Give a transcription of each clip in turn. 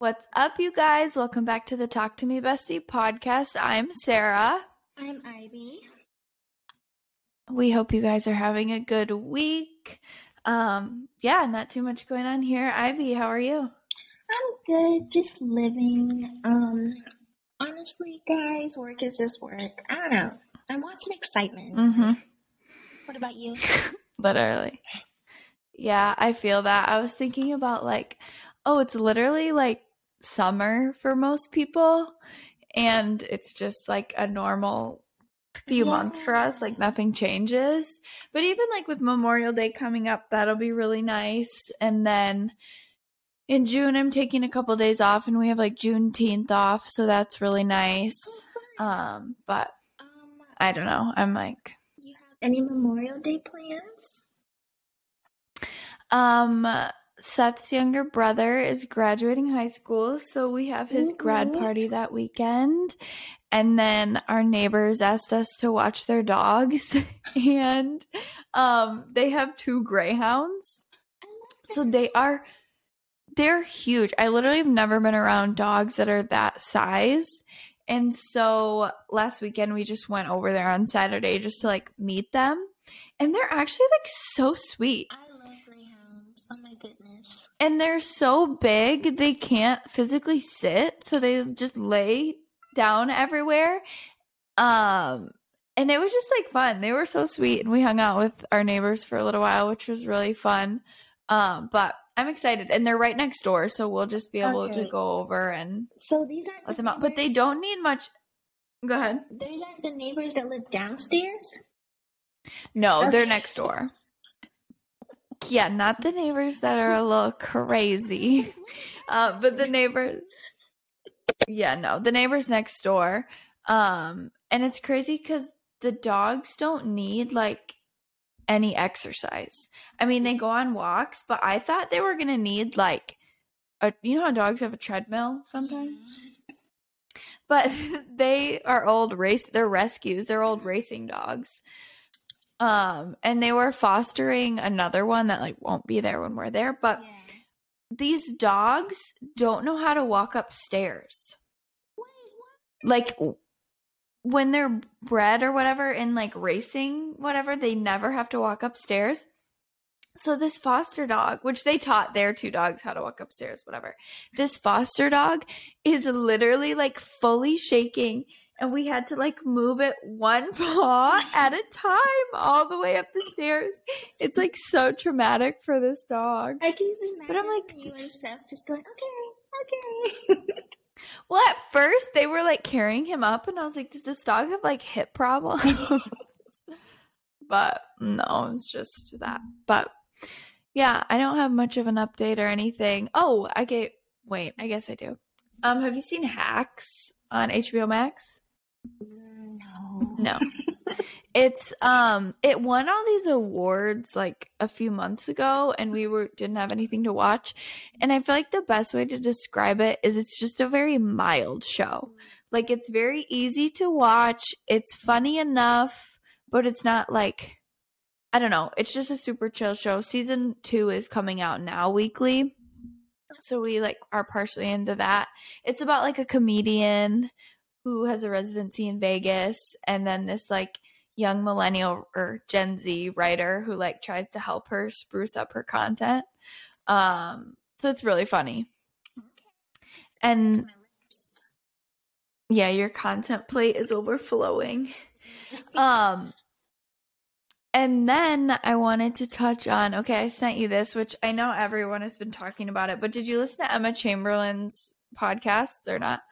What's up, you guys? Welcome back to the Talk to Me Bestie podcast. I'm Sarah. I'm Ibi. We hope you guys are having a good week. Um, yeah, not too much going on here. Ibi, how are you? I'm good, just living. Um, honestly, guys, work is just work. I don't know. I want some excitement. Mm-hmm. What about you? Literally. Yeah, I feel that. I was thinking about like, oh, it's literally like summer for most people, and it's just like a normal few months for us. Like nothing changes. But even like with Memorial Day coming up, that'll be really nice. And then in June, I'm taking a couple days off, and we have like Juneteenth off, so that's really nice. Um, but Um, I don't know. I'm like, you have any Memorial Day plans? um, Seth's younger brother is graduating high school, so we have his grad Mhm. party that weekend. And then our neighbors asked us to watch their dogs, and um, they have two greyhounds. So they are they're huge. I literally have never been around dogs that are that size. And so last weekend we just went over there on Saturday just to like meet them. And they're actually like so sweet. I love greyhounds. Oh my goodness. And they're so big they can't physically sit, so they just lay down everywhere. Um and it was just like fun. They were so sweet and we hung out with our neighbors for a little while, which was really fun. Um but I'm excited and they're right next door, so we'll just be able to go over and So these aren't let the them out. But they don't need much Go ahead. These aren't the neighbors that live downstairs. No, they're next door. Yeah, not the neighbors that are a little crazy. Uh, but the neighbors Yeah, no. The neighbors next door. Um and it's crazy cuz the dogs don't need like any exercise. I mean, they go on walks, but I thought they were going to need like a you know how dogs have a treadmill sometimes? but they are old race they're rescues they're old racing dogs um and they were fostering another one that like won't be there when we're there but Yeah. these dogs don't know how to walk upstairs. Wait, like when they're bred or whatever in like racing whatever they never have to walk upstairs. So this foster dog which they taught their two dogs how to walk upstairs whatever this foster dog is literally like fully shaking and we had to like move it one paw at a time all the way up the stairs it's like so traumatic for this dog I can just imagine But I'm like- you and Seth just going, okay, okay. Well, at first they were like carrying him up, and I was like, "Does this dog have like hip problems?" but no, it's just that. But yeah, I don't have much of an update or anything. Oh, I get. Wait, I guess I do. Um, have you seen Hacks on HBO Max? No. No. it's um it won all these awards like a few months ago and we were didn't have anything to watch and I feel like the best way to describe it is it's just a very mild show. Like it's very easy to watch. It's funny enough, but it's not like I don't know. It's just a super chill show. Season 2 is coming out now weekly. So we like are partially into that. It's about like a comedian who has a residency in Vegas and then this like young millennial or Gen Z writer who like tries to help her spruce up her content. Um so it's really funny. Okay. And yeah, your content plate is overflowing. Um and then I wanted to touch on okay, I sent you this, which I know everyone has been talking about it, but did you listen to Emma Chamberlain's podcasts or not?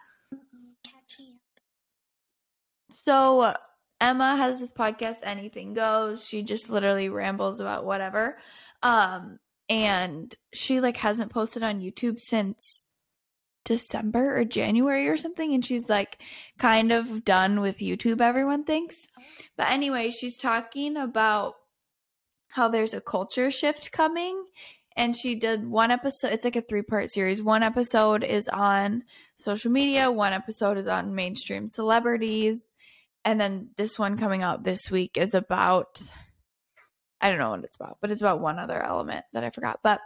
So Emma has this podcast, Anything Goes. She just literally rambles about whatever. Um, and she like hasn't posted on YouTube since December or January or something, and she's like kind of done with YouTube, everyone thinks. But anyway, she's talking about how there's a culture shift coming. And she did one episode, it's like a three part series. One episode is on social media, one episode is on mainstream celebrities, and then this one coming out this week is about I don't know what it's about, but it's about one other element that I forgot. But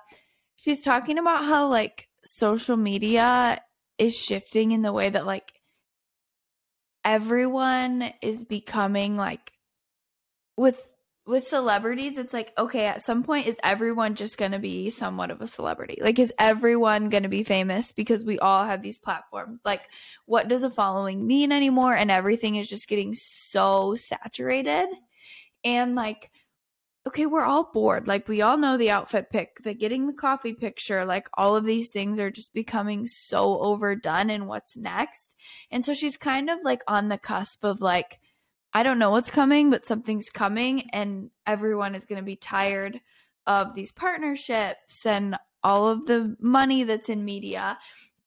she's talking about how like social media is shifting in the way that like everyone is becoming like with with celebrities it's like okay at some point is everyone just going to be somewhat of a celebrity? Like is everyone going to be famous because we all have these platforms? Like what does a following mean anymore? And everything is just getting so saturated. And like okay we're all bored. Like we all know the outfit pick the getting the coffee picture like all of these things are just becoming so overdone and what's next. And so she's kind of like on the cusp of like I don't know what's coming, but something's coming, and everyone is going to be tired of these partnerships and all of the money that's in media.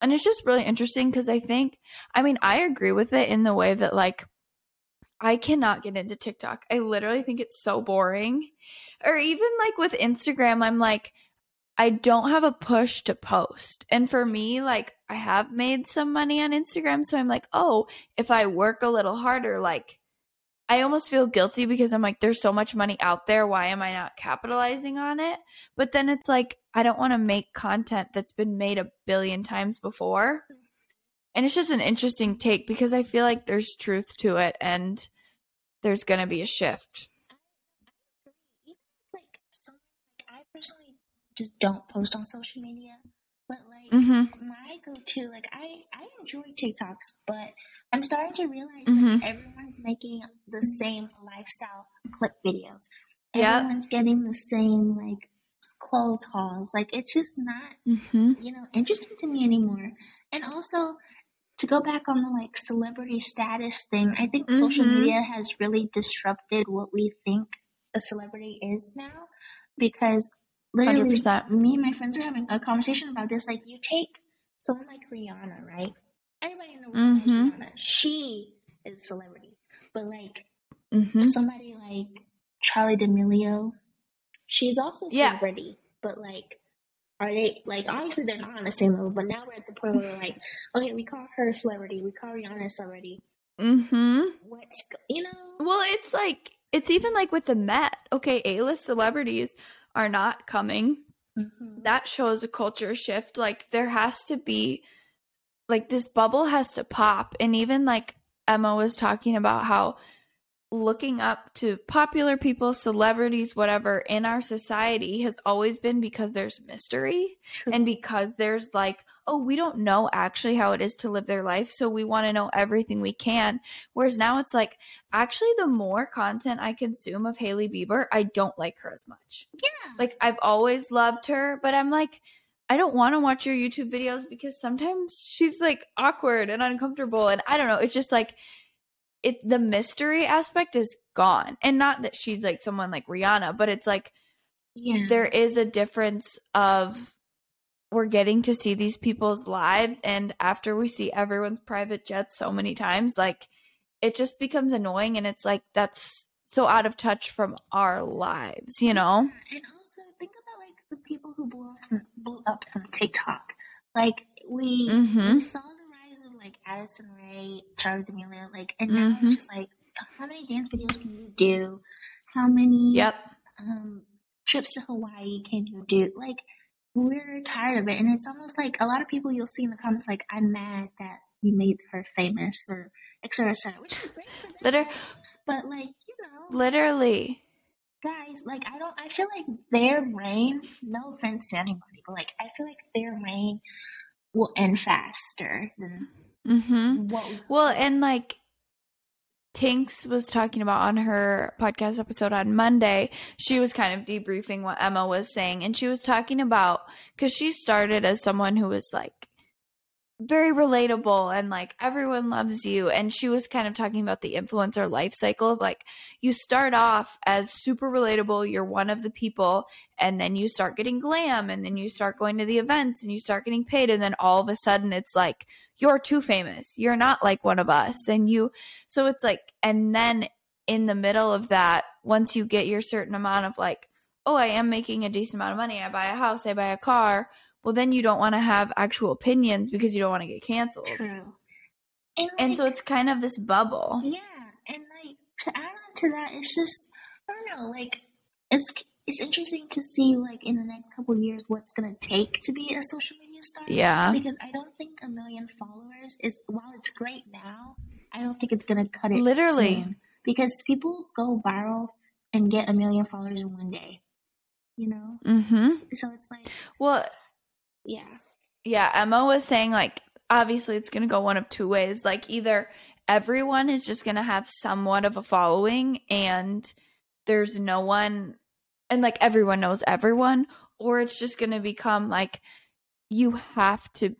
And it's just really interesting because I think, I mean, I agree with it in the way that, like, I cannot get into TikTok. I literally think it's so boring. Or even like with Instagram, I'm like, I don't have a push to post. And for me, like, I have made some money on Instagram. So I'm like, oh, if I work a little harder, like, I almost feel guilty because I'm like, there's so much money out there. Why am I not capitalizing on it? But then it's like, I don't want to make content that's been made a billion times before. And it's just an interesting take because I feel like there's truth to it and there's going to be a shift. I personally just don't post on social media. But like Mm-hmm. my go-to, like I I enjoy TikToks, but I'm starting to realize Mhm. that everyone's making the same lifestyle clip videos. Yeah. Everyone's getting the same like clothes hauls. Like it's just not Mm-hmm. you know interesting to me anymore. And also to go back on the like celebrity status thing, I think social Mhm. media has really disrupted what we think a celebrity is now because literally 100%. me and my friends were having a conversation about this. Like you take someone like Rihanna, right? Everybody in the world knows Mhm. Rihanna. She is a celebrity. But like Mm-hmm. somebody like Charli D'Amelio, she's also a Yeah. celebrity. But like are they like obviously they're not on the same level, but now we're at the point where we're like, okay, we call her a celebrity, we call Rihanna a celebrity. Mm-hmm. What's you know? Well, it's like it's even like with the Met. Okay, A-list celebrities are not coming. Mhm. That shows a culture shift. Like there has to be like this bubble has to pop. And even like Emma was talking about how looking up to popular people, celebrities, whatever in our society has always been because there's mystery and because there's like, oh, we don't know actually how it is to live their life. So we want to know everything we can. Whereas now it's like, actually, the more content I consume of Hailey Bieber, I don't like her as much. yeah. Like, I've always loved her, but I'm like, I don't want to watch your YouTube videos because sometimes she's like awkward and uncomfortable. And I don't know. It's just like, it the mystery aspect is gone. And not that she's like someone like Rihanna, but it's like, yeah. there is a difference of we're getting to see these people's lives and after we see everyone's private jets so many times like it just becomes annoying and it's like that's so out of touch from our lives you know And also think about like the people who blew up from, blew up from TikTok. Like we Mhm. we saw the rise of like Addison Rae, Charli D'Amelio, like, and now it's Mhm. just like, how many dance videos can you do? How many yep um trips to Hawaii can you do? Like, we're tired of it, and it's almost like a lot of people you'll see in the comments like, I'm mad that you made her famous or et cetera, et cetera, which is great for them. Liter- but like, you know, literally. Guys, like I don't I feel like their reign, no offense to anybody, but like I feel like their reign will end faster than mhm what we well and like Tinx was talking about on her podcast episode on Monday. She was kind of debriefing what Emma was saying, and she was talking about because she started as someone who was like very relatable and like everyone loves you. And she was kind of talking about the influencer life cycle of like you start off as super relatable, you're one of the people, and then you start getting glam, and then you start going to the events and you start getting paid, and then all of a sudden it's like you're too famous. You're not like one of us. And you, so it's like, and then in the middle of that, once you get your certain amount of like, oh, I am making a decent amount of money, I buy a house, I buy a car, well, then you don't want to have actual opinions because you don't want to get canceled. true. And, And like, so it's kind of this bubble. Yeah, and like to add on to that, it's just I don't know, like it's it's interesting to see like in the next couple of years what's gonna take to be a social media Yeah. Because I don't think a million followers is while it's great now, I don't think it's gonna cut it. Literally. Because people go viral and get a million followers in one day. You know? Mm-hmm. So it's like Well, yeah. yeah, Emma was saying like obviously it's gonna go one of two ways. Like either everyone is just gonna have somewhat of a following and there's no one and like everyone knows everyone, or it's just gonna become like you have to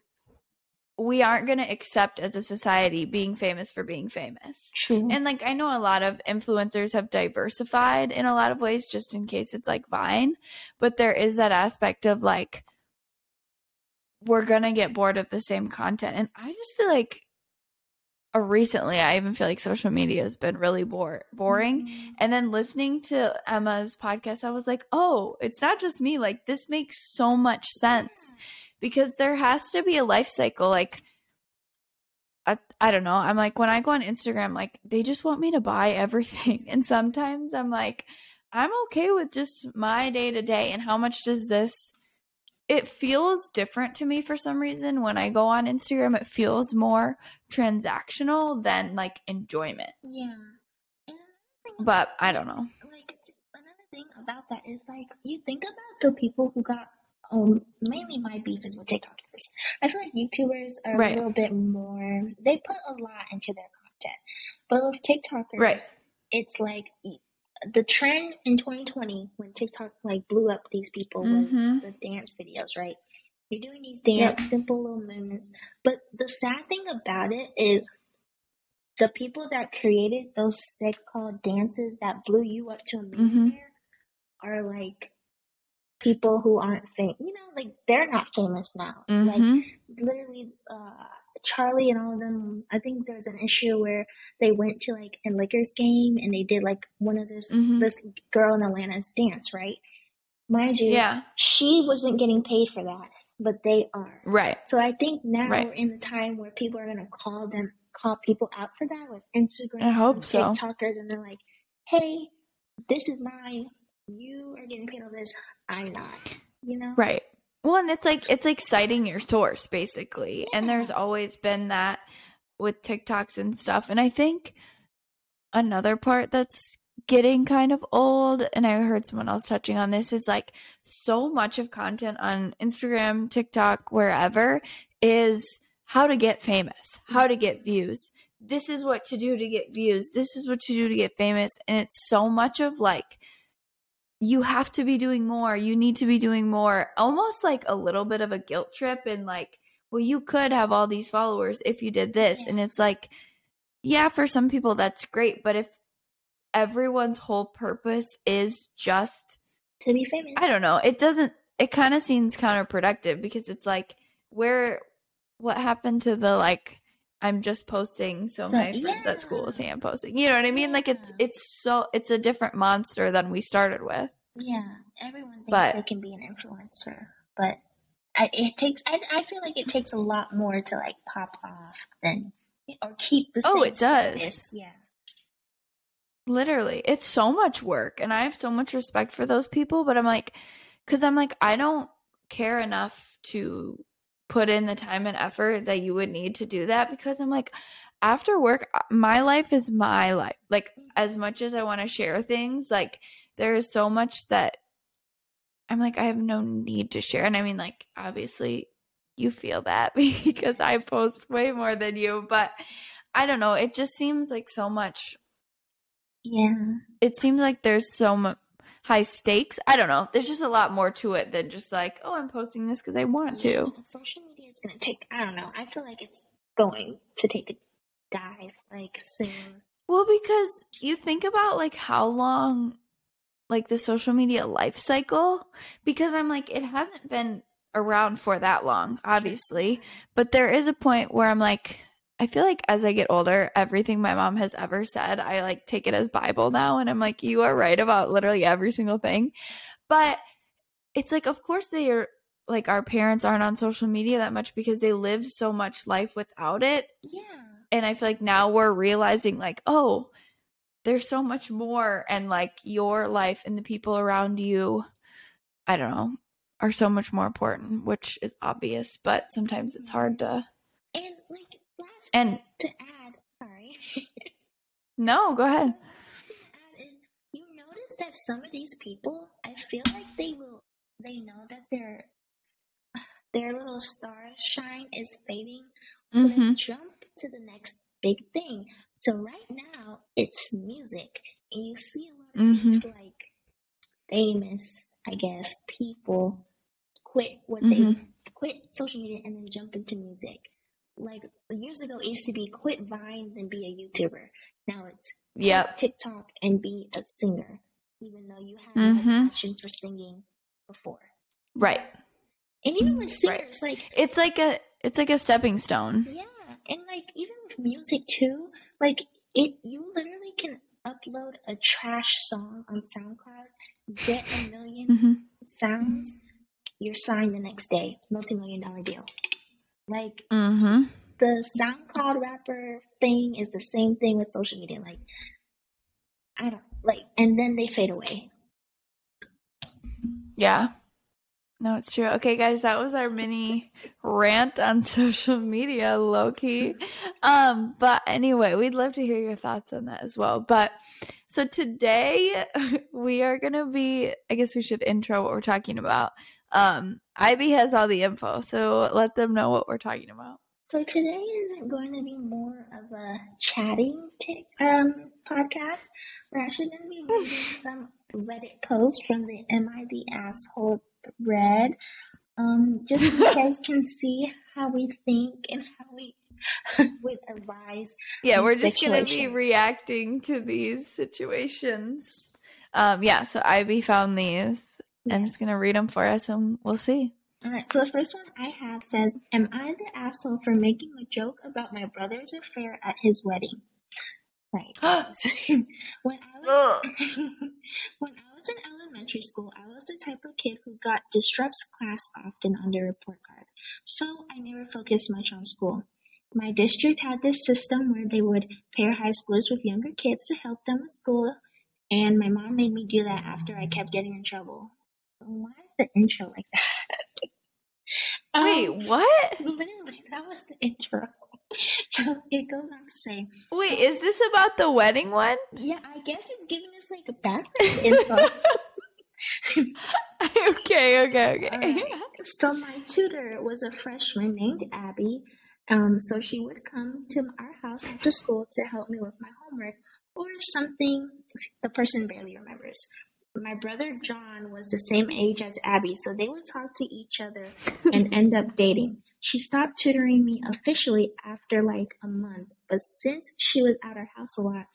we aren't gonna accept as a society being famous for being famous. True. And like I know a lot of influencers have diversified in a lot of ways just in case it's like Vine, but there is that aspect of like we're going to get bored of the same content. And I just feel like or recently I even feel like social media has been really bore- boring. Mhm. And then listening to Emma's podcast I was like, "Oh, it's not just me. Like this makes so much sense." Because there has to be a life cycle like I, I don't know. I'm like when i go on instagram like they just want me to buy everything. And sometimes i'm like i'm okay with just my day to day and how much does this it feels different to me for some reason. When i go on instagram it feels more transactional than like enjoyment. Yeah. And thing but i don't know. like another thing about that is like you think about the people who got um mainly my beef is with TikTokers. I feel like YouTubers are Right. a little bit more they put a lot into their content. But with TikTokers Right. it's like the trend in 2020 when TikTok like blew up these people Mhm. was the dance videos, right? You're doing these dance Yep. simple little movements. But the sad thing about it is the people that created those sick called dances that blew you up to a Mhm. millionaire are like people who aren't famous. You know, like they're not famous now. Like Mhm. literally, uh, Charli and all of them. I think there was an issue where they went to like a Lakers game and they did like one of this Mhm. this girl in Atlanta's dance, right? Mind you, yeah she wasn't getting paid for that, but they are. right So I think now Right. we're in the time where people are gonna call them call people out for that with Instagram I hope and so. TikTokers and they're like, Hey, this is mine. You are getting paid on this, I'm not. You know? Right. Well, and it's like it's like citing your source basically. And there's always been that with TikToks and stuff. And I think another part that's getting kind of old and I heard someone else touching on this is like so much of content on Instagram, TikTok, wherever is how to get famous, mm-hmm. how to get views. This is what to do to get views. This is what to do to get famous and it's so much of like you have to be doing more. You need to be doing more. Almost like a little bit of a guilt trip and like, well, you could have all these followers if you did this. And it's like, yeah, for some people that's great, but if everyone's whole purpose is just To be famous. I don't know, it doesn't it kind of seems counterproductive because it's like where what happened to the like I'm just posting so, So- my friends at school will yeah. say I'm posting. You know what I mean? Like it's it's so it's a different monster than we started with. Yeah. Everyone thinks But- they can be an influencer. But I, it takes I, I feel like it takes a lot more to like pop off than or keep the Oh, it does. status. Yeah. Literally, it's so much work, and I have so much respect for those people. But I'm like, because I'm like, I don't care enough to put in the time and effort that you would need to do that. Because I'm like, after work, uh, my life is my life. Like, as much as I want to share things, like, there is so much that I'm like, I have no need to share. And I mean, like, obviously, you feel that because I post way more than you, but I don't know. It just seems like so much Yeah. it seems like there's so much high stakes. I don't know. There's just a lot more to it than just like, oh, I'm posting this because I want to. Social media is gonna take. I don't know. I feel like it's going to take a dive like soon. Well, because you think about like how long, like the social media life cycle, because I'm like, it hasn't been around for that long, obviously, but there is a point where I'm like, I feel like as I get older, everything my mom has ever said, I like take it as Bible now. And I'm like, you are right about literally every single thing. But it's like, of course, they are like, our parents aren't on social media that much because they lived so much life without it. Yeah. And I feel like now we're realizing, like, oh, there's so much more. And like your life and the people around you, I don't know. are so much more important, which is obvious, but sometimes it's hard mm-hmm. to. And And to add, sorry. no, go ahead. is you notice that some of these people, I feel like they will, they know that their their little star shine is fading, so they Mhm. jump to the next big thing. So right now it's music, and you see a lot of Mhm. these like famous, I guess, people quit what Mhm. they quit social media and then jump into music. Like years ago, it used to be quit Vine then be a YouTuber. Now it's Yep. TikTok and be a singer, even though you had Mhm. no passion for singing before. Right. And even with Mm, Right. singers, like It's like a it's like a stepping stone. yeah, and like even with music too, like it, you literally can upload a trash song on SoundCloud, get a 1000000 hmm sounds, you're signed the next day, multi-million dollar deal. Like hmm the SoundCloud rapper thing is the same thing with social media. Like I don't like, and then they fade away. Yeah. No, it's true. Okay, guys, that was our mini rant on social media, low key. Um, but anyway, we'd love to hear your thoughts on that as well. But so today we are gonna be I guess we should intro what we're talking about. Um, Ibi has all the info, so let them know what we're talking about. So today isn't going to be more of a chatting t- um, podcast. We're actually going to be reading some Reddit posts from the Am I the Asshole thread, um, just so you guys can see how we think and how we would advise. Yeah, we're just gonna be reacting to these situations. Um, yeah, so Ibi found these and it's Yes. gonna read them for us, and we'll see. All right, so the first one I have says, Am I the asshole for making a joke about my brother's affair at his wedding? Right. So, when I was when I was in elementary school, I was the type of kid who got disrupts class often on their report card. So I never focused much on school. My district had this system where they would pair high schoolers with younger kids to help them with school, and my mom made me do that after I kept getting in trouble. Why is the intro like that? Wait, Um, what? literally, that was the intro. So it goes on to say, Wait, is this about the wedding one? yeah, I guess it's giving us like a background info. okay, okay, okay. Alright. So my tutor was a freshman named Abby. Um, so she would come to our house after school to help me with my homework or something the person barely remembers. My brother John was the same age as Abby, so they would talk to each other and end up dating. She stopped tutoring me officially after like a month, but since she was at our house a lot,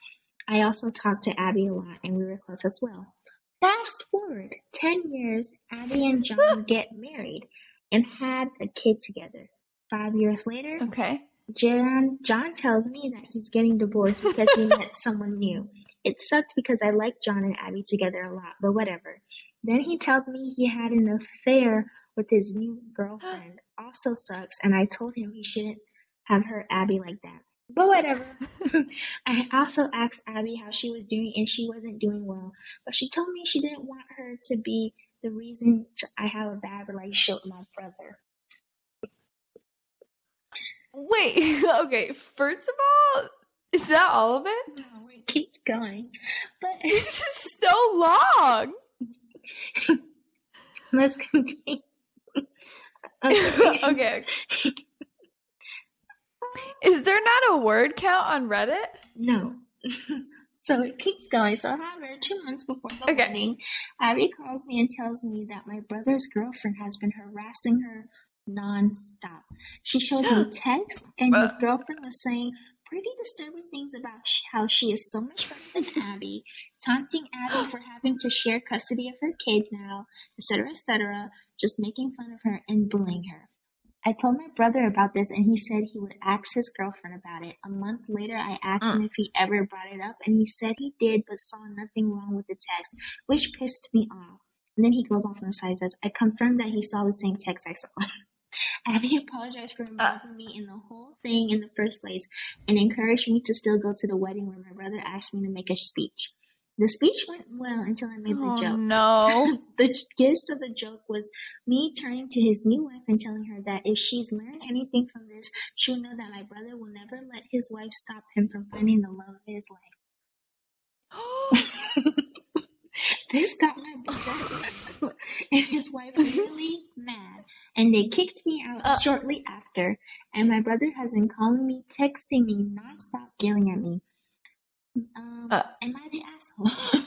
I also talked to Abby a lot and we were close as well. Fast forward 10 years, Abby and John get married and had a kid together. Five years later, Okay. John, John tells me that he's getting divorced because he met someone new. It sucked because I like John and Abby together a lot, but whatever. Then he tells me he had an affair with his new girlfriend. Also sucks, and I told him he shouldn't have her Abby like that. But whatever. I also asked Abby how she was doing, and she wasn't doing well. But she told me she didn't want her to be the reason to, I have a bad relationship with my brother. Wait, okay, first of all, is that all of it? No, it keeps going. But This is so long. let's continue. okay, okay. Is there not a word count on Reddit? No. so it keeps going. So, however, two months before the Okay. wedding, Abby calls me and tells me that my brother's girlfriend has been harassing her nonstop. She showed me texts, and his girlfriend was saying pretty disturbing things about how she is so much better than Abby, taunting Abby for having to share custody of her kid now, etc., etc., just making fun of her and bullying her. I told my brother about this and he said he would ask his girlfriend about it. A month later, I asked him mm. if he ever brought it up and he said he did but saw nothing wrong with the text, which pissed me off. And then he goes off on the side and says, I confirmed that he saw the same text I saw. Abby apologized for uh. involving me in the whole thing in the first place and encouraged me to still go to the wedding where my brother asked me to make a speech. The speech went well until I made the Oh joke. no. the gist of the joke was me turning to his new wife and telling her that if she's learned anything from this, she'll know that my brother will never let his wife stop him from finding the love of his life. this got my brother and his wife was really mad, and they kicked me out Uh. shortly after. And my brother has been calling me, texting me nonstop, yelling at me. Um, Uh. am I the asshole?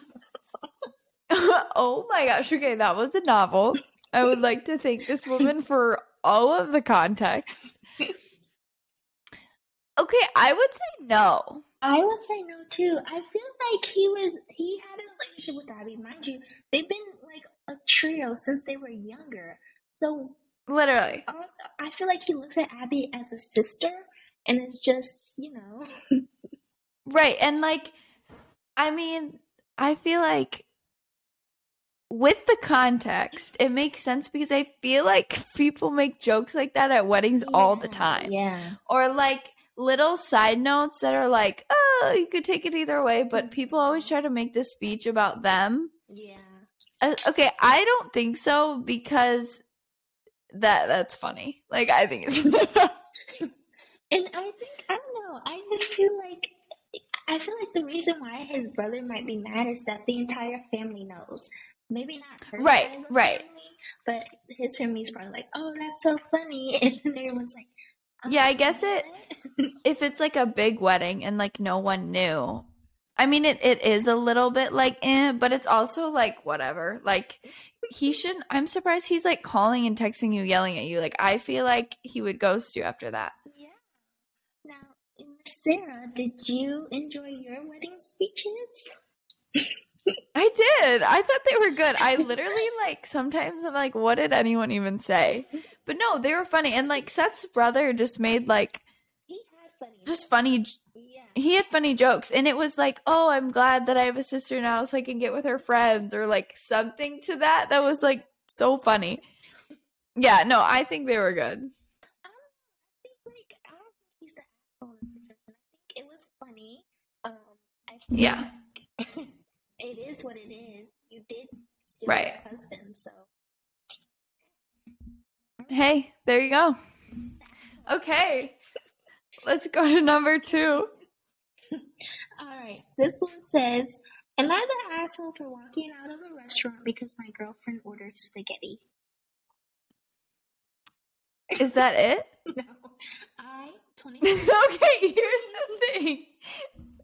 oh my gosh. Okay, that was a novel. I would like to thank this woman for all of the context. Okay, I would say no. I would say no too. I feel like he was he had a relationship with Abby. Mind you, they've been like a trio since they were younger. So Literally. uh, I feel like he looks at Abby as a sister, and it's just you know. Right. And like, I mean, I feel like with the context, it makes sense because I feel like people make jokes like that at weddings all the time. Yeah. Or like little side notes that are like, oh, you could take it either way, but people always try to make this speech about them. Yeah. Uh, okay, I don't think so because that that's funny. Like I think it's And I think I don't know. I just feel like I feel like the reason why his brother might be mad is that the entire family knows. Maybe not her Right, side of the right. family, but his family's probably like, "Oh, that's so funny," and then everyone's like, Yeah, I "Um, guess it- if it's like a big wedding and like no one knew. I mean it, it is a little bit like eh, but it's also like whatever. Like he shouldn't I'm surprised he's like calling and texting you, yelling at you. Like I feel like he would ghost you after that. Yeah. Now, Sarah, did you enjoy your wedding speeches? I did. I thought they were good. I literally like sometimes I'm like, what did anyone even say? But no, they were funny. And like Seth's brother just made like He had funny. just funny Yeah. he had funny jokes and it was like oh i'm glad that i have a sister now so i can get with her friends or like something to that that was like so funny yeah no i think they were good I think like I don't think he's the asshole in the situation. I think it was funny. Um, I feel Yeah. it is what it is. You did Right. your husband, so hey there you go okay let's go to number two all right. This one says, "Am I the asshole for walking out of a restaurant because my girlfriend ordered spaghetti?" is that it no, I twenty. okay here's the thing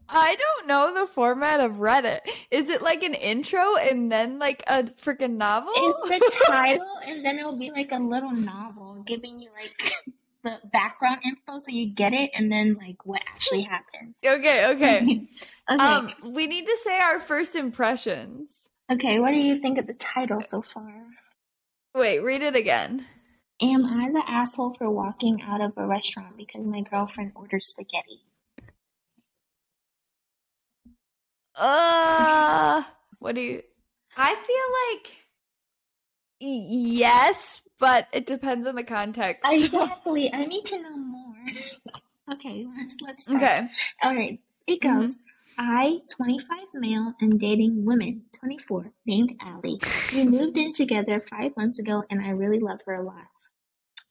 i don't know the format of reddit is it like an intro and then like a freaking novel Is the title, and then it'll be like a little novel giving you like the background info so you get it, and then like what actually happened. okay okay okay. um we need to say our first impressions okay, what do you think of the title so far? wait read it again Am I the asshole for walking out of a restaurant because my girlfriend ordered spaghetti? Uh, what do you? I feel like yes, but it depends on the context. Exactly. I need to know more. okay, let's let's start. okay. All right. It goes. I, 25 male, am dating women, 24, named Allie. We moved in together five months ago, and I really love her a lot.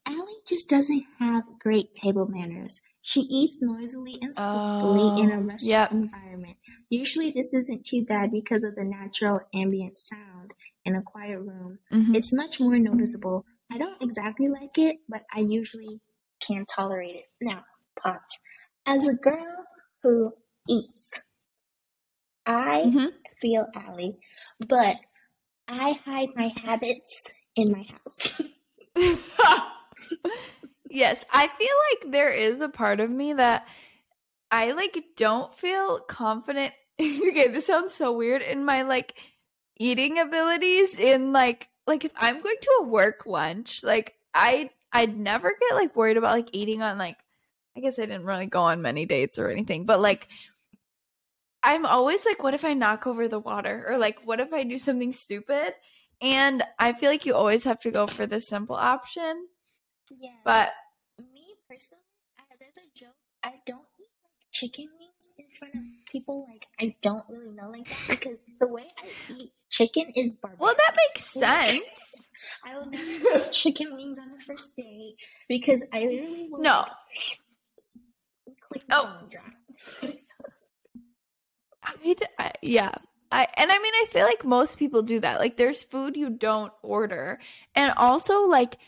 Allie just doesn't have great table manners. She eats noisily and softly in a Oh, restaurant yep. environment. Usually, this isn't too bad because of the natural ambient sound in a quiet room. Mhm. It's much more noticeable. I don't exactly like it, but I usually can tolerate it. Now, pause. As a girl who eats, I Mhm. feel Allie, but I hide my habits in my house. yes, I feel like there is a part of me that I like don't feel confident. okay, this sounds so weird in my like eating abilities in like like if I'm going to a work lunch, like I I'd never get like worried about like eating on like I guess I didn't really go on many dates or anything, but like I'm always like what if I knock over the water or like what if I do something stupid? And I feel like you always have to go for the simple option. Yeah. But me personally, I, there's a joke. I don't eat like chicken wings in front of people like I don't really know like that because the way I eat chicken is barbaric. Well, that makes sense. I will never eat chicken wings on the first date because I literally will No. like, Oh. the bone dry. I, d- I- yeah. I and I mean I feel like most people do that. Like there's food you don't order. And also like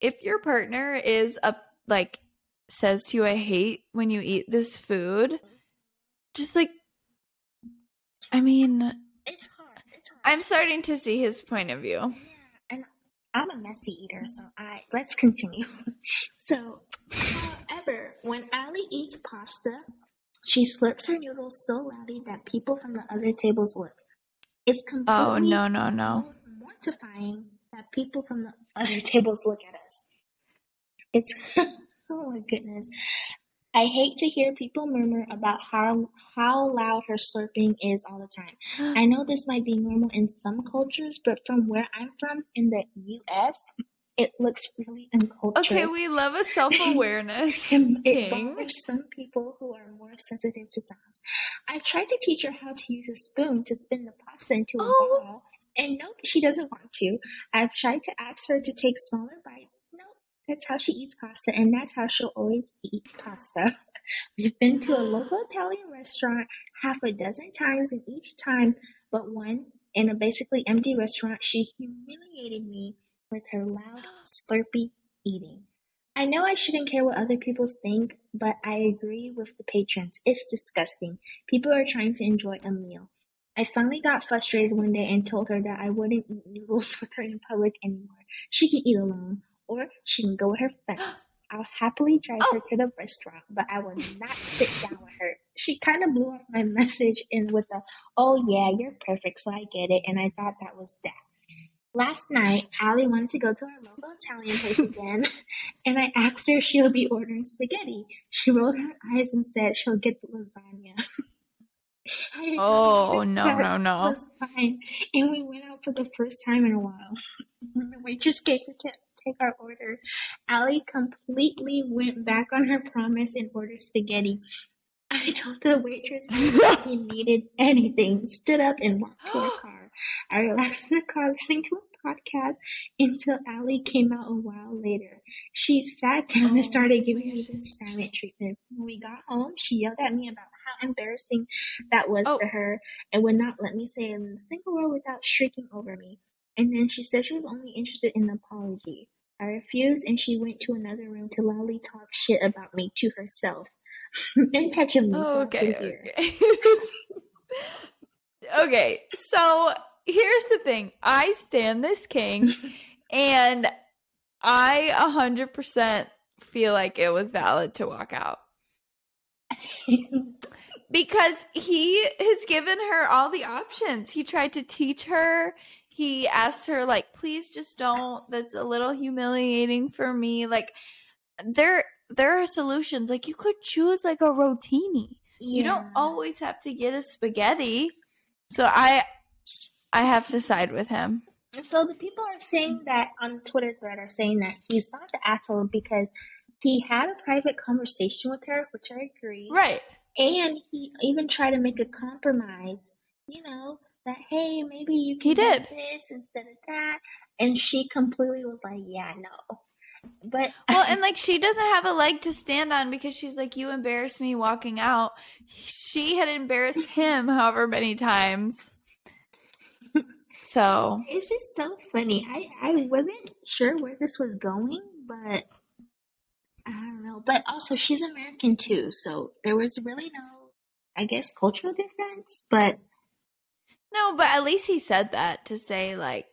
if your partner is a like says to you I hate when you eat this food, just like I mean, It's hard. It's hard. I'm starting to see his point of view. Yeah, and I'm a messy eater, so I let's continue. so, however, when Allie eats pasta, she slurps her noodles so loudly that people from the other tables look. It's oh, completely Oh no, no, no. mortifying that people from the other tables look at. It's oh my goodness. I hate to hear people murmur about how how loud her slurping is all the time. I know this might be normal in some cultures, but from where I'm from in the US, it looks really uncultured. Okay, we love a self-awareness. It bothers some people who are more sensitive to sounds. I've tried to teach her how to use a spoon to spin the pasta into a Oh. ball, and no, she doesn't want to. I've tried to ask her to take smaller bites. No, that's how she eats pasta, and that's how she'll always eat pasta. We've been to a local Italian restaurant half a dozen times, and each time but one, in a basically empty restaurant, she humiliated me with her loud, slurpy eating. I know I shouldn't care what other people think, but I agree with the patrons. It's disgusting. People are trying to enjoy a meal. I finally got frustrated one day and told her that I wouldn't eat noodles with her in public anymore. She can eat alone, or she can go with her friends. I'll happily drive her oh. to the restaurant, but I will not sit down with her. She kind of blew off my message in with a, oh yeah, you're perfect, so I get it, and I thought that was that. Last night, Allie wanted to go to our local Italian place again, and I asked her if she'll be ordering spaghetti. She rolled her eyes and said she'll get the lasagna. Oh no, no, no. was fine, and we went out for the first time in a while. The waitress gave her to take our order, Allie completely went back on her promise and ordered spaghetti. I told the waitress if he needed anything, stood up and walked to our car. I relaxed in the car listening to a podcast until Allie came out a while later. She sat down Oh, and started giving me the silent treatment. When we got home, she yelled at me about how embarrassing that was Oh. to her and would not let me say a single word without shrieking over me. And then she said she was only interested in an apology. I refused and she went to another room to loudly talk shit about me to herself. and touching me I okay, okay. okay, so here's the thing. I stand this king and I a hundred percent feel like it was valid to walk out. Because he has given her all the options. He tried to teach her. He asked her, like, please just don't. That's a little humiliating for me. Like there there are solutions. Like you could choose like a rotini. You don't always have to get a spaghetti. So I I have to side with him. And so the people are saying that on the Twitter thread are saying that he's not the asshole because he had a private conversation with her, which I agree. Right. And he even tried to make a compromise, you know, that hey, maybe you can He do did. this instead of that. And she completely was like, Yeah, no. But Well, and like she doesn't have a leg to stand on because she's like, You embarrassed me walking out. She had embarrassed him however many times. So it's just so funny. I, I wasn't sure where this was going, but I don't know. But also she's American too, so there was really no I guess cultural difference, but no, but at least he said that to say like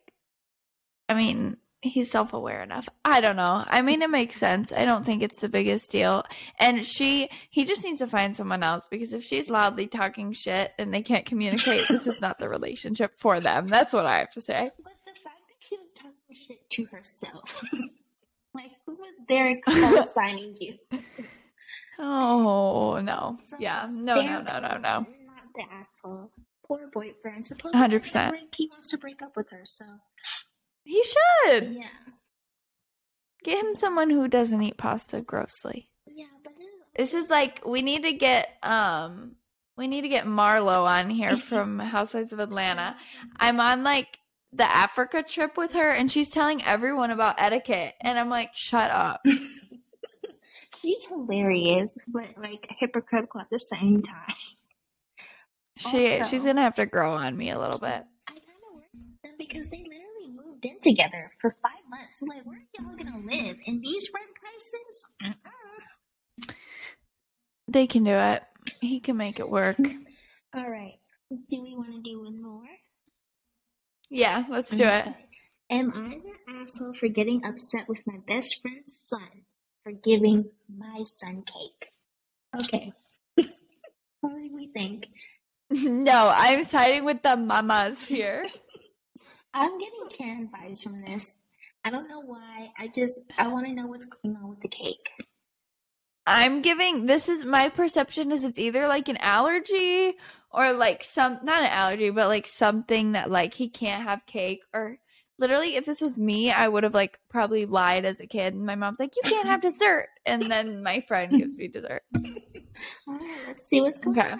I mean, he's self-aware enough. I don't know. I mean, it makes sense. I don't think it's the biggest deal. And she he just needs to find someone else because if she's loudly talking shit and they can't communicate, this is not the relationship for them. That's what I have to say. But the fact that she was talking shit to herself, like who was there co-signing you? Oh, no. So Yeah. No, no, no, no, no. Not the asshole. Poor boyfriend. Supposedly 100%. like, he wants to break up with her. So He should. yeah, Get him someone who doesn't eat pasta grossly. yeah. But this is This is like we need to get um we need to get Marlo on here from Housewives of Atlanta. I'm on like the Africa trip with her and she's telling everyone about etiquette and I'm like, shut up. She's hilarious, but like hypocritical at the same time. She Also- she's gonna have to grow on me a little bit. I kind of worry them because they literally moved in together for five months. So like, where are y'all gonna live? In these rent prices? Mm-mm. They can do it. He can make it work. All right. Do we want to do one more? Yeah, let's do it. Am I the asshole for getting upset with my best friend's son for giving my son cake? Okay. what do we think? No, I'm siding with the mamas here. I'm getting Karen vibes from this. I don't know why. I just I want to know what's going on with the cake. I'm giving this is my perception is it's either like an allergy or like some not an allergy, but like something that like he can't have cake or literally if this was me, I would have like probably lied as a kid and my mom's like, You can't have dessert and then my friend gives me dessert. All right, let's see what's going Okay. on.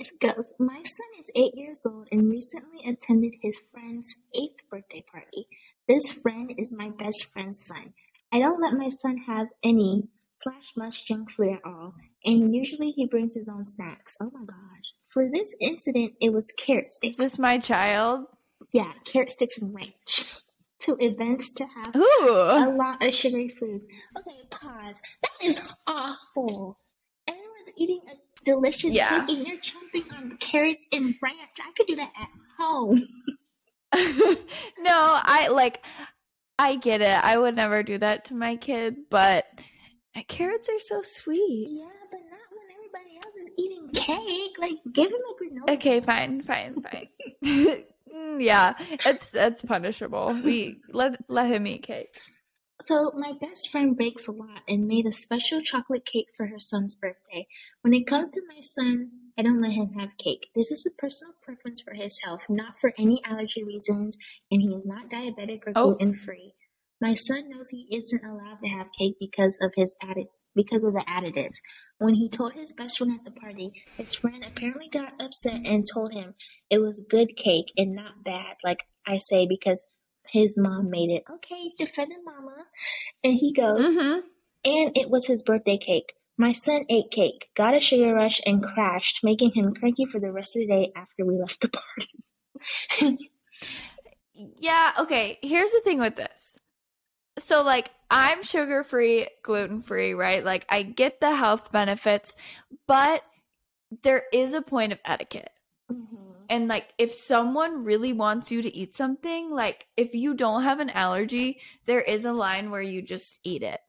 It goes. My son is eight years old and recently attended his friend's eighth birthday party. This friend is my best friend's son. I don't let my son have any slash much junk food at all, and usually he brings his own snacks. Oh my gosh! For this incident, it was carrot sticks. Is this my child? yeah, carrot sticks and ranch. To events to have a lot of sugary foods. Okay, pause. That is awful. Everyone's eating a delicious Yeah. cake and you're chomping on carrots and ranch. I could do that at home. no, I like I get it. I would never do that to my kid, but carrots are so sweet. Yeah, but not when everybody else is eating cake. Like, give him a granola. Okay, fine, fine, fine. Mm, yeah, it's that's punishable. We let let him eat cake. So, my best friend bakes a lot and made a special chocolate cake for her son's birthday. When it comes to my son, I don't let him have cake. This is a personal preference for his health, not for any allergy reasons, and he is not diabetic or Oh. gluten free. My son knows he isn't allowed to have cake because of his added because of the additive. When he told his best friend at the party, his friend apparently got upset and told him it was good cake and not bad, like I say, because his mom made it. Okay, defending mama. And he goes, Mm-hmm. and it was his birthday cake. My son ate cake, got a sugar rush, and crashed, making him cranky for the rest of the day after we left the party. Yeah, okay. Here's the thing with this. So like I'm sugar free, gluten free, right? Like I get the health benefits, but there is a point of etiquette. And like if someone really wants you to eat something, like if you don't have an allergy, there is a line where you just eat it.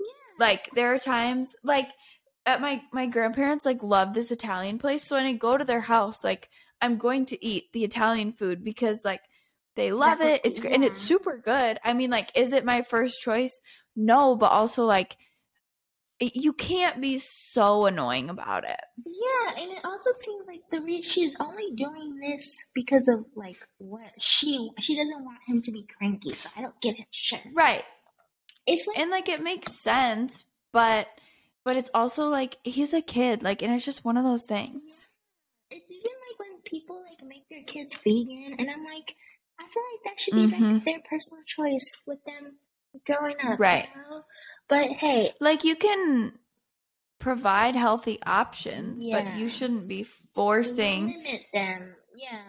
yeah. Like there are times like at my my grandparents like love this Italian place, so when I go to their house, like I'm going to eat the Italian food because like they love That's it. It's great and it's super good. I mean, like, is it my first choice? No, but also like you can't be so annoying about it. Yeah, and it also seems like the reason she's only doing this because of like what she she doesn't want him to be cranky. So I don't give him shit. Right. It's like And like it makes sense, but but it's also like he's a kid, like and it's just one of those things. it's even like when people like make their kids vegan, and I'm like, I feel like that should be like Mhm. their personal choice with them growing up, you Right. know? But hey, Like you can provide healthy options, but you shouldn't be forcing limit them. Yeah.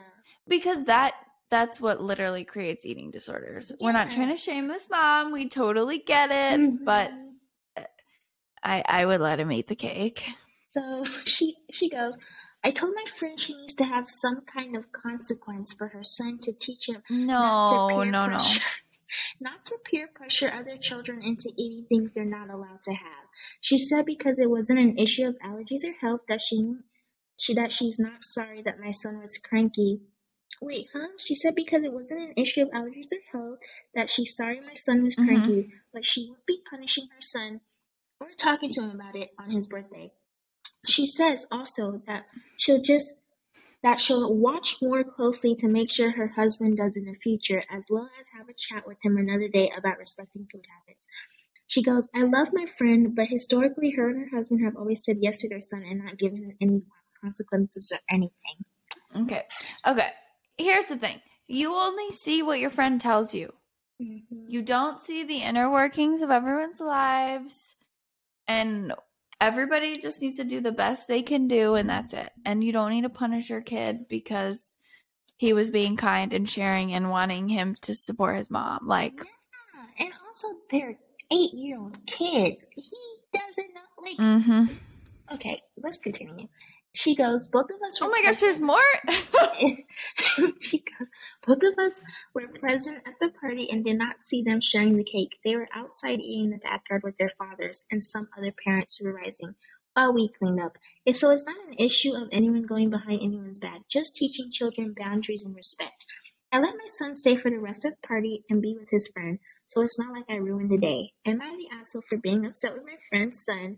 because that that's what literally creates eating disorders. We're not trying to shame this mom. We totally get it, but Mhm. I I would let him eat the cake. So she she goes, I told my friend she needs to have some kind of consequence for her son to teach him not to No, peer no, no. pressure, not to peer pressure other children into eating things they're not allowed to have. She said because it wasn't an issue of allergies or health that she she that she's not sorry that my son was cranky. Wait, huh? She said because it wasn't an issue of allergies or health that she's sorry my son was Mhm. cranky, but she would be punishing her son or talking to him about it on his birthday. She says also that she'll just that she'll watch more closely to make sure her husband does in the future, as well as have a chat with him another day about respecting food habits. She goes, I love my friend, but historically, her and her husband have always said yes to their son and not given him any consequences or anything. Okay. Okay. Here's the thing you only see what your friend tells you, Mm-hmm. you don't see the inner workings of everyone's lives. And everybody just needs to do the best they can do, and that's it. And you don't need to punish your kid because he was being kind and sharing and wanting him to support his mom. Like, Yeah, and also they're eight year old kids. He doesn't know. Like, hmm okay, let's continue. She goes, both of us. oh my gosh, there's more. she goes, both of us were present at the party and did not see them sharing the cake. They were outside eating in the backyard with their fathers and some other parents supervising while we cleaned up. And so it's not an issue of anyone going behind anyone's back, just teaching children boundaries and respect. I let my son stay for the rest of the party and be with his friend, so it's not like I ruined the day. Am I the asshole for being upset with my friend's son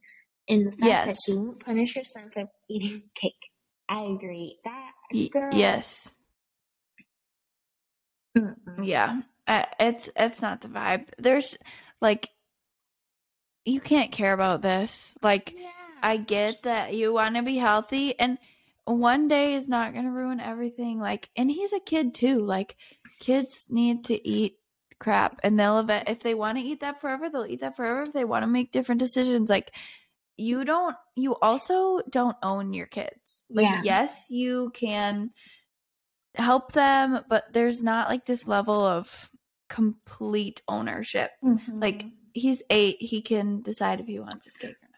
and the fact that Yes. she won't punish her son for eating cake? I agree. That Y- yes. Mm-mm. Yeah. Uh, it's it's not the vibe. There's like you can't care about this. Like Yeah. I get that you want to be healthy and one day is not going to ruin everything like and he's a kid too. Like kids need to eat crap and they'll event if they want to eat that forever, they'll eat that forever. If they want to make different decisions like you don't you also don't own your kids. Like Yeah. yes, you can help them, but there's not like this level of complete ownership. Like Mhm. he's 8, he can decide if he wants his cake or.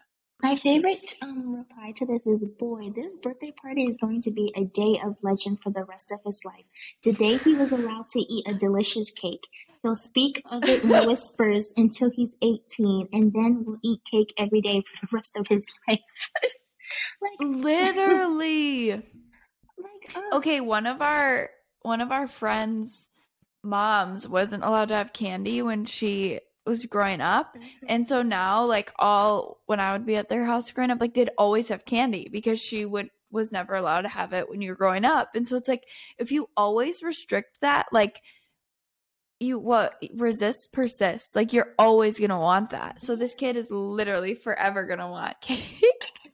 My favorite um, reply to this is Boy, this birthday party is going to be a day of legend for the rest of his life. The day he was allowed to eat a delicious cake. He'll speak of it in whispers until he's 18 and then will eat cake every day for the rest of his life. like, Literally. like, oh, okay, one of our one of our friends' moms wasn't allowed to have candy when she was growing up. Mm-hmm. And so now like all when I would be at their house growing up, like they'd always have candy because she would was never allowed to have it when you're growing up. And so it's like if you always restrict that, like you what resist persists. Like you're always gonna want that. So this kid is literally forever gonna want cake.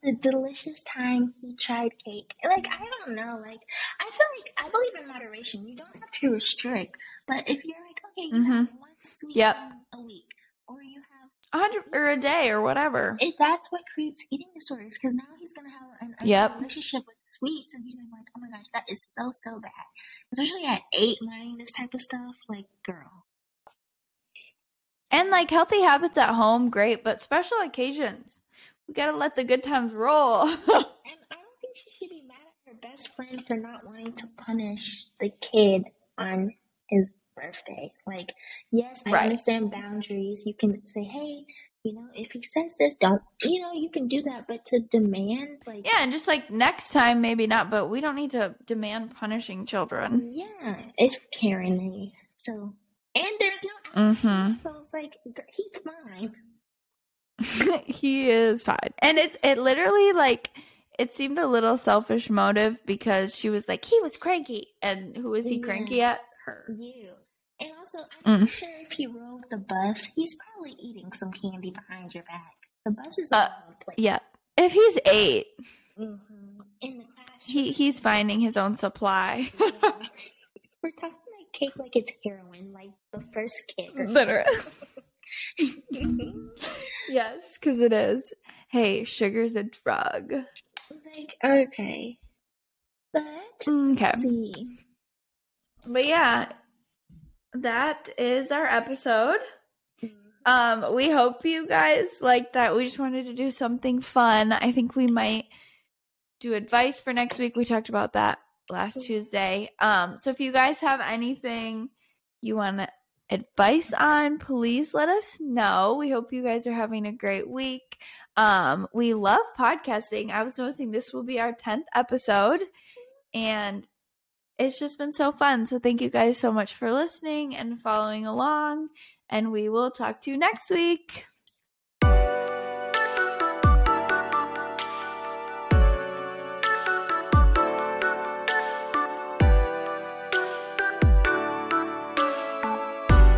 the delicious time he tried cake. Like I don't know, like I feel like I believe in moderation. You don't have to restrict, but if you're like, okay, you have mm-hmm. one sweet Yep. a week, or you have A hundred or a day or whatever. it, that's what creates eating disorders. Because now he's gonna have an, a Yep. relationship with sweets, and he's gonna be like, oh my gosh, that is so so bad. Especially at eight, learning this type of stuff. Like, girl. And like healthy habits at home, great, but special occasions, we gotta let the good times roll. And I don't think she should be mad at her best friend for not wanting to punish the kid on his birthday. Like, yes, I Right. understand boundaries. You can say, hey, you know, if he says this, don't, you know, you can do that. But to demand, like, yeah, and just like next time, maybe not, but we don't need to demand punishing children. yeah, it's Karen. So, and there's no Mm-hmm. so it's like, he's fine. he is fine, and it's it literally like it seemed a little selfish motive because she was like he was cranky, and who is he Yeah. cranky at? Her. You. And also, I'm Mm. sure if he rode the bus, he's probably eating some candy behind your back. The bus is Uh, place. Yeah, if he's eight, hmm In the classroom. he he's finding his own supply. Yeah. We're talking like cake like it's heroin, like the first kid. Literally. yes, because it is. Hey, sugar's a drug. like, okay. But, Okay. let's see. But yeah, that is our episode. Um, we hope you guys like that. We just wanted to do something fun. I think we might do advice for next week. We talked about that last Tuesday. Um, so if you guys have anything you want advice on, please let us know. We hope you guys are having a great week. Um, we love podcasting. I was noticing this will be our 10th episode and it's just been so fun. So thank you guys so much for listening and following along. And we will talk to you next week.